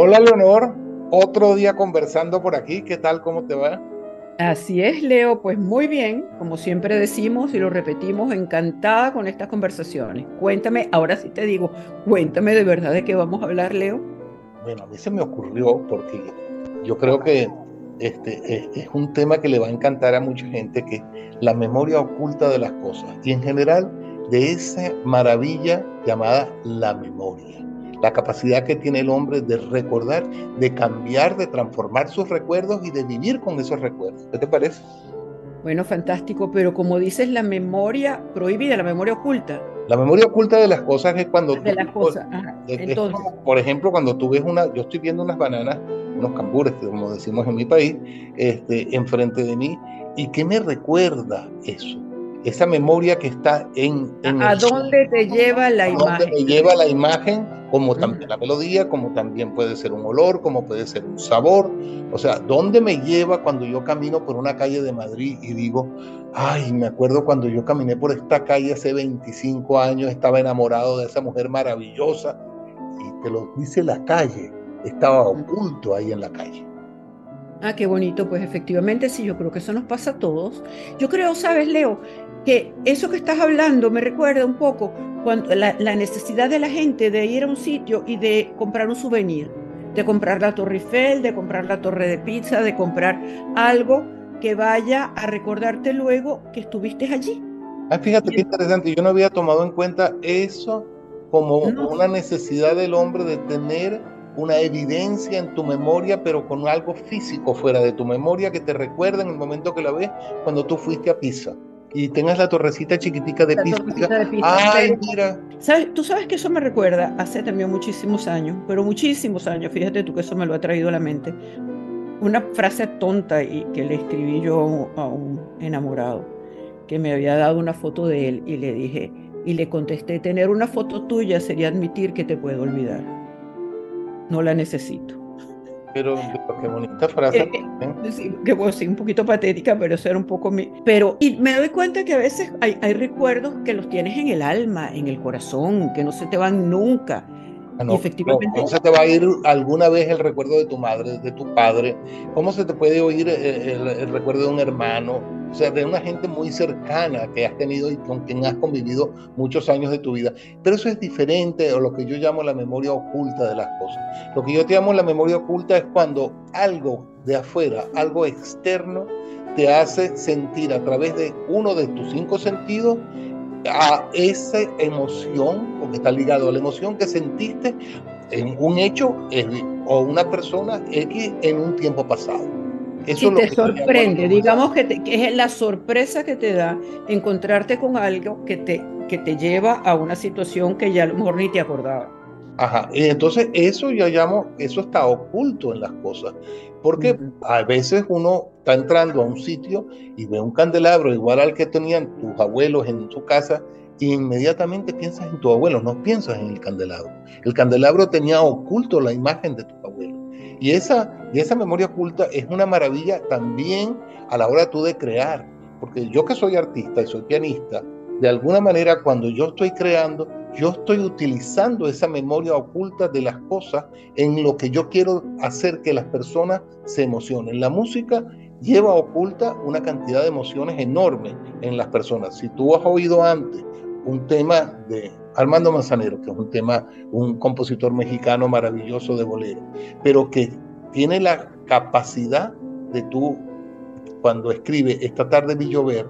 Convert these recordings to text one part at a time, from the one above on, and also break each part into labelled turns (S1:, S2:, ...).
S1: Hola Leonor, otro día conversando por aquí, ¿qué tal? ¿Cómo te va?
S2: Así es, Leo, pues muy bien, como siempre decimos y lo repetimos, encantada con estas conversaciones. Cuéntame, ahora sí te digo, cuéntame de verdad de qué vamos a hablar, Leo.
S1: Bueno, a mí se me ocurrió porque yo creo que este, es, un tema que le va a encantar a mucha gente, que la memoria oculta de las cosas y en general de esa maravilla llamada la memoria la capacidad que tiene el hombre de recordar, de cambiar, de transformar sus recuerdos y de vivir con esos recuerdos. ¿Qué te parece?
S2: Bueno, fantástico, pero como dices, la memoria prohibida, la memoria oculta.
S1: La memoria oculta de las cosas es cuando...
S2: De las cosas,
S1: Entonces... por ejemplo, cuando tú ves una, yo estoy viendo unas bananas, unos cambures, como decimos en mi país, este, enfrente de mí, ¿y qué me recuerda eso? Esa memoria que está en...
S2: ¿A dónde te lleva la imagen?
S1: me lleva la imagen como también la melodía, como también puede ser un olor, como puede ser un sabor. O sea, ¿dónde me lleva cuando yo camino por una calle de Madrid y digo, ay, me acuerdo cuando yo caminé por esta calle hace 25 años, estaba enamorado de esa mujer maravillosa? Y te lo dice la calle, estaba oculto ahí en la calle.
S2: Ah, qué bonito, pues efectivamente sí, yo creo que eso nos pasa a todos. Yo creo, sabes, Leo, que eso que estás hablando me recuerda un poco cuando la, necesidad de la gente de ir a un sitio y de comprar un souvenir, de comprar la Torre Eiffel, de comprar la torre de pizza, de comprar algo que vaya a recordarte luego que estuviste allí.
S1: Ah, fíjate qué interesante, yo no había tomado en cuenta eso como una necesidad del hombre de tener una evidencia en tu memoria, pero con algo físico fuera de tu memoria que te recuerda en el momento que la ves cuando tú fuiste a Pisa y tengas la torrecita chiquitica de Pisa.
S2: Ay, mira. ¿Sabes? Tú sabes que eso me recuerda hace también muchísimos años, pero muchísimos años, fíjate tú que eso me lo ha traído a la mente. Una frase tonta y que le escribí yo a un enamorado, que me había dado una foto de él y le dije, y le contesté, tener una foto tuya sería admitir que te puedo olvidar. No la necesito.
S1: Pero, qué bonita frase. Eh,
S2: eh, sí, que pues, sí, un poquito patética, pero eso era un poco mi... Pero, y me doy cuenta que a veces hay, hay recuerdos que los tienes en el alma, en el corazón, que no se te van nunca.
S1: Ah, no, efectivamente. ¿Cómo se te va a ir alguna vez el recuerdo de tu madre, de tu padre? ¿Cómo se te puede oír eh, el, recuerdo de un hermano? O sea, de una gente muy cercana que has tenido y con quien has convivido muchos años de tu vida. Pero eso es diferente o lo que yo llamo la memoria oculta de las cosas. Lo que yo te llamo la memoria oculta es cuando algo de afuera, algo externo, te hace sentir a través de uno de tus cinco sentidos a esa emoción, porque está ligado a la emoción que sentiste en un hecho o una persona X en un tiempo pasado.
S2: Eso te sorprende, digamos que, es la sorpresa que te da encontrarte con algo que te, que te lleva a una situación que ya a lo mejor ni te acordaba.
S1: Ajá, y entonces eso ya llamo, eso está oculto en las cosas, porque a veces uno está entrando a un sitio y ve un candelabro igual al que tenían tus abuelos en su casa inmediatamente piensas en tu abuelo, no piensas en el candelabro. El candelabro tenía oculto la imagen de tu abuelo. Y esa, y esa memoria oculta es una maravilla también a la hora tú de crear, porque yo que soy artista y soy pianista, de alguna manera cuando yo estoy creando, yo estoy utilizando esa memoria oculta de las cosas en lo que yo quiero hacer que las personas se emocionen. La música lleva oculta una cantidad de emociones enormes en las personas. Si tú has oído antes un tema de Armando Manzanero, que es un tema, un compositor mexicano maravilloso de bolero, pero que tiene la capacidad de tú, cuando escribe Esta tarde vi llover,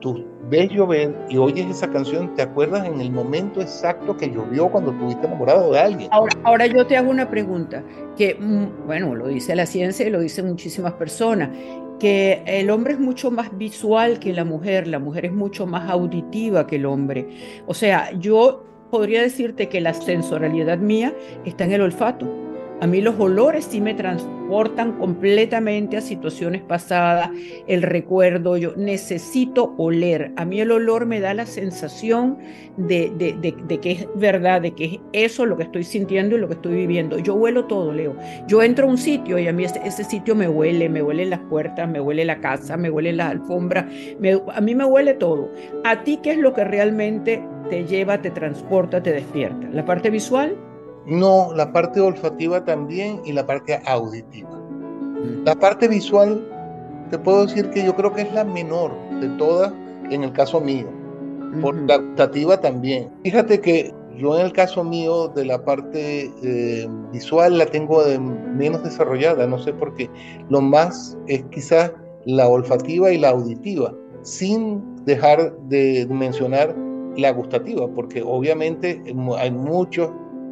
S1: tú ves llover y oyes esa canción, te acuerdas en el momento exacto que llovió cuando estuviste enamorado de alguien.
S2: Ahora, ahora yo te hago una pregunta, que mm, bueno, lo dice la ciencia y lo dicen muchísimas personas, que el hombre es mucho más visual que la mujer, la mujer es mucho más auditiva que el hombre. O sea, yo podría decirte que la sensorialidad mía está en el olfato. A mí los olores sí me transportan completamente a situaciones pasadas, el recuerdo, yo necesito oler. A mí el olor me da la sensación de, de, que es verdad, de que es eso lo que estoy sintiendo y lo que estoy viviendo. Yo huelo todo, Leo. Yo entro a un sitio y a mí ese, ese sitio me huele, me huelen las puertas, me huele la casa, me huele las alfombras, a mí me huele todo. ¿A ti qué es lo que realmente te lleva, te transporta, te despierta? ¿La parte visual?
S1: No, la parte olfativa también y la parte auditiva. La parte visual, te puedo decir que yo creo que es la menor de todas en el caso mío. Por la gustativa también. Fíjate que yo en el caso mío de la parte eh, visual la tengo menos desarrollada, no sé por qué. Lo más es quizás la olfativa y la auditiva, sin dejar de mencionar la gustativa, porque obviamente hay muchos,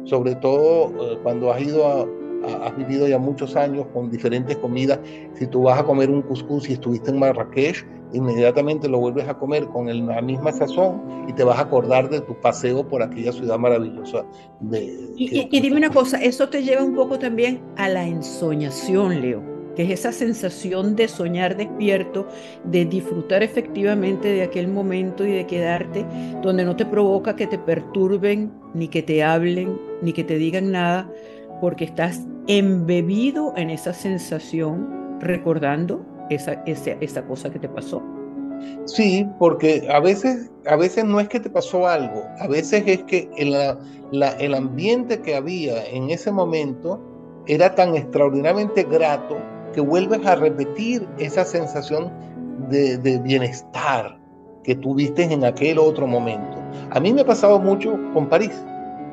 S1: sobre todo eh, cuando has ido a, has vivido ya muchos años con diferentes comidas, si tú vas a comer un cuscús y estuviste en Marrakech, inmediatamente lo vuelves a comer con la misma sazón y te vas a acordar de tu paseo por aquella ciudad maravillosa. De,
S2: y, y dime una cosa, eso te lleva un poco también a la ensoñación, Leo que es esa sensación de soñar despierto, de disfrutar efectivamente de aquel momento y de quedarte donde no te provoca que te perturben, ni que te hablen, ni que te digan nada, porque estás embebido en esa sensación recordando esa, esa, cosa que te pasó.
S1: Sí, porque a veces, a veces no es que te pasó algo, a veces es que el ambiente que había en ese momento era tan extraordinariamente grato que vuelves a repetir esa sensación de, de, bienestar que tuviste en aquel otro momento. A mí me ha pasado mucho con París.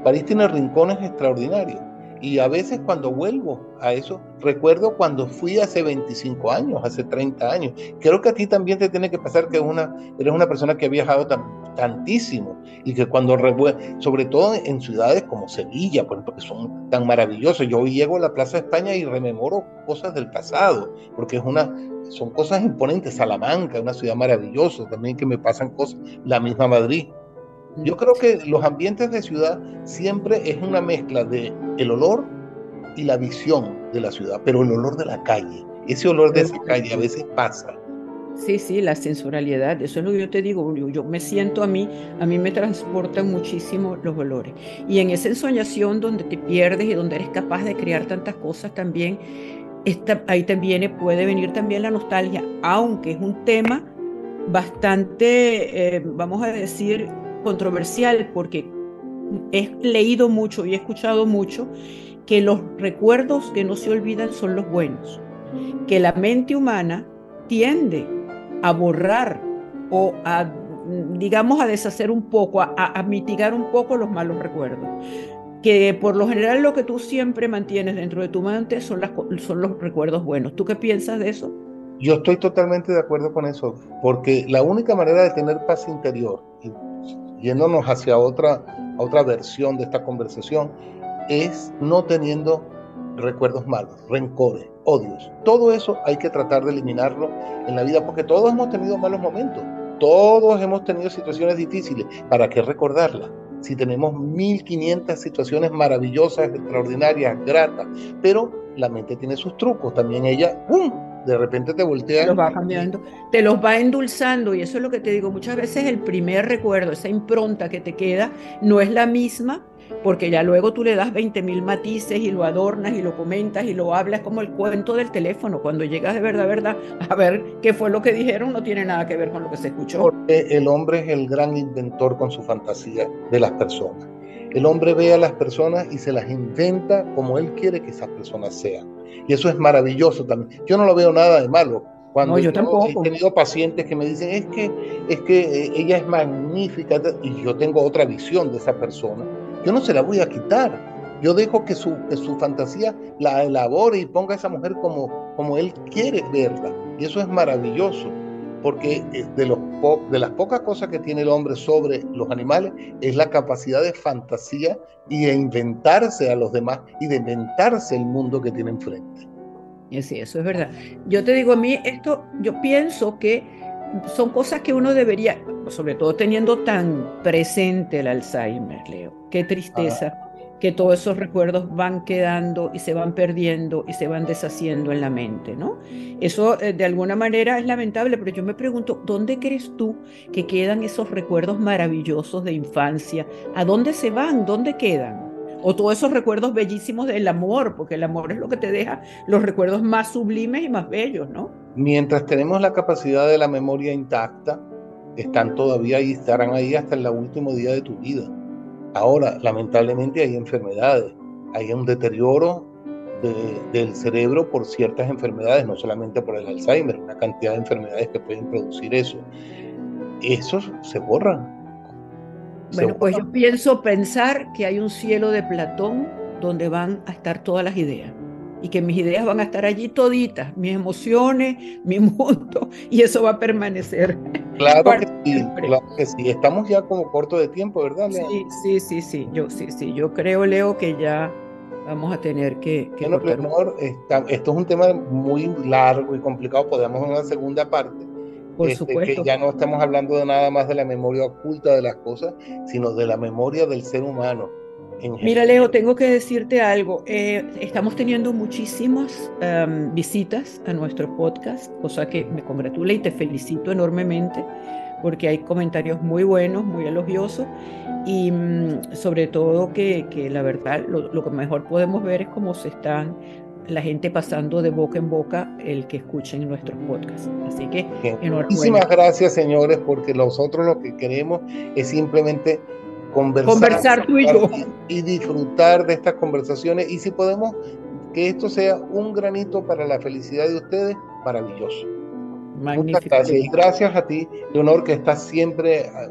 S1: París tiene rincones extraordinarios. Y a veces cuando vuelvo a eso, recuerdo cuando fui hace 25 años, hace 30 años. Creo que a ti también te tiene que pasar que una, eres una persona que ha viajado tantísimo y que cuando, sobre todo en ciudades como Sevilla, por ejemplo, que son tan maravillosas, yo llego a la Plaza de España y rememoro cosas del pasado, porque es una, son cosas imponentes. Salamanca, una ciudad maravillosa, también que me pasan cosas, la misma Madrid. Yo creo que los ambientes de ciudad siempre es una mezcla de el olor y la visión de la ciudad, pero el olor de la calle, ese olor de esa calle a veces pasa.
S2: Sí, sí, la sensorialidad, eso es lo que yo te digo, yo, me siento a mí, a mí me transportan muchísimo los olores. Y en esa ensoñación donde te pierdes y donde eres capaz de crear tantas cosas también, esta, ahí también puede venir también la nostalgia, aunque es un tema bastante, eh, vamos a decir, controversial porque he leído mucho y he escuchado mucho que los recuerdos que no se olvidan son los buenos, que la mente humana tiende a borrar o a, digamos, a deshacer un poco, a, mitigar un poco los malos recuerdos. Que por lo general lo que tú siempre mantienes dentro de tu mente son, las, son los recuerdos buenos. ¿Tú qué piensas de eso?
S1: Yo estoy totalmente de acuerdo con eso, porque la única manera de tener paz interior, yéndonos hacia otra, otra versión de esta conversación, es no teniendo recuerdos malos, rencores, odios. Todo eso hay que tratar de eliminarlo en la vida porque todos hemos tenido malos momentos, todos hemos tenido situaciones difíciles. ¿Para qué recordarlas? Si tenemos 1500 situaciones maravillosas, extraordinarias, gratas, pero la mente tiene sus trucos, también ella, ¡pum! De repente te voltea.
S2: Te los va cambiando, te los va endulzando y eso es lo que te digo, muchas veces el primer recuerdo, esa impronta que te queda, no es la misma porque ya luego tú le das 20 mil matices y lo adornas y lo comentas y lo hablas como el cuento del teléfono. Cuando llegas de verdad, verdad, a ver qué fue lo que dijeron, no tiene nada que ver con lo que se escuchó.
S1: Porque el hombre es el gran inventor con su fantasía de las personas. El hombre ve a las personas y se las inventa como él quiere que esas personas sean. Y eso es maravilloso también. Yo no lo veo nada de malo. Cuando
S2: yo, tampoco.
S1: he tenido pacientes que me dicen, es que, es que eh, ella es magnífica y yo tengo otra visión de esa persona, yo no se la voy a quitar. Yo dejo que su, que su fantasía la elabore y ponga a esa mujer como, como él quiere verla. Y eso es maravilloso porque eh, de, las pocas cosas que tiene el hombre sobre los animales es la capacidad de fantasía y de inventarse a los demás y de inventarse el mundo que tiene enfrente.
S2: Sí, eso es verdad. Yo te digo, a mí esto, yo pienso que son cosas que uno debería, sobre todo teniendo tan presente el Alzheimer, Leo. Qué tristeza que todos esos recuerdos van quedando y se van perdiendo y se van deshaciendo en la mente, ¿no? Eso eh, de alguna manera es lamentable, pero yo me pregunto, ¿dónde crees tú que quedan esos recuerdos maravillosos de infancia? ¿A dónde se van? ¿Dónde quedan? O todos esos recuerdos bellísimos del amor, porque el amor es lo que te deja los recuerdos más sublimes y más bellos, ¿no?
S1: Mientras tenemos la capacidad de la memoria intacta, están todavía ahí, estarán ahí hasta el último día de tu vida. Ahora, lamentablemente hay enfermedades hay un deterioro del cerebro por ciertas enfermedades, no solamente por el Alzheimer, una cantidad de enfermedades que pueden producir eso. Esos se borran.
S2: bueno, pues yo pienso pensar que hay un cielo de Platón donde van a estar todas las ideas y que mis ideas van a estar allí toditas, mis emociones, mi mundo, y eso va a permanecer.
S1: Claro que sí, claro que sí. Estamos ya como corto de tiempo, ¿verdad,
S2: Leo? Sí, sí, sí, sí. Yo, sí, sí. Yo creo, Leo, que ya vamos a tener que... que
S1: bueno, esto es un tema muy largo y complicado, podemos en una segunda parte.
S2: Por este, supuesto.
S1: Que ya no estamos hablando de nada más de la memoria oculta de las cosas, sino de la memoria del ser humano.
S2: Mira, Leo, tengo que decirte algo. Eh, estamos teniendo muchísimas em, visitas a nuestro podcast, cosa que me congratula y te felicito enormemente porque hay comentarios muy buenos, muy elogiosos y mm, sobre todo que, que la verdad lo, que mejor podemos ver es cómo se están la gente pasando de boca en boca el que escuchen nuestros podcasts. Así que
S1: enhorabuena. Muchísimas gracias, señores, porque nosotros lo que queremos es simplemente conversar,
S2: conversar tú y yo.
S1: Y, disfrutar de estas conversaciones. Y si podemos que esto sea un granito para la felicidad de ustedes, maravilloso. Muchas gracias. Y gracias a ti, Leonor, que estás siempre, ah,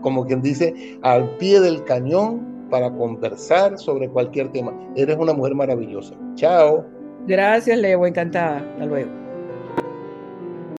S1: como quien dice, al pie del cañón para conversar sobre cualquier tema. Eres una mujer maravillosa. Chao.
S2: Gracias, Leo, encantada. Hasta luego.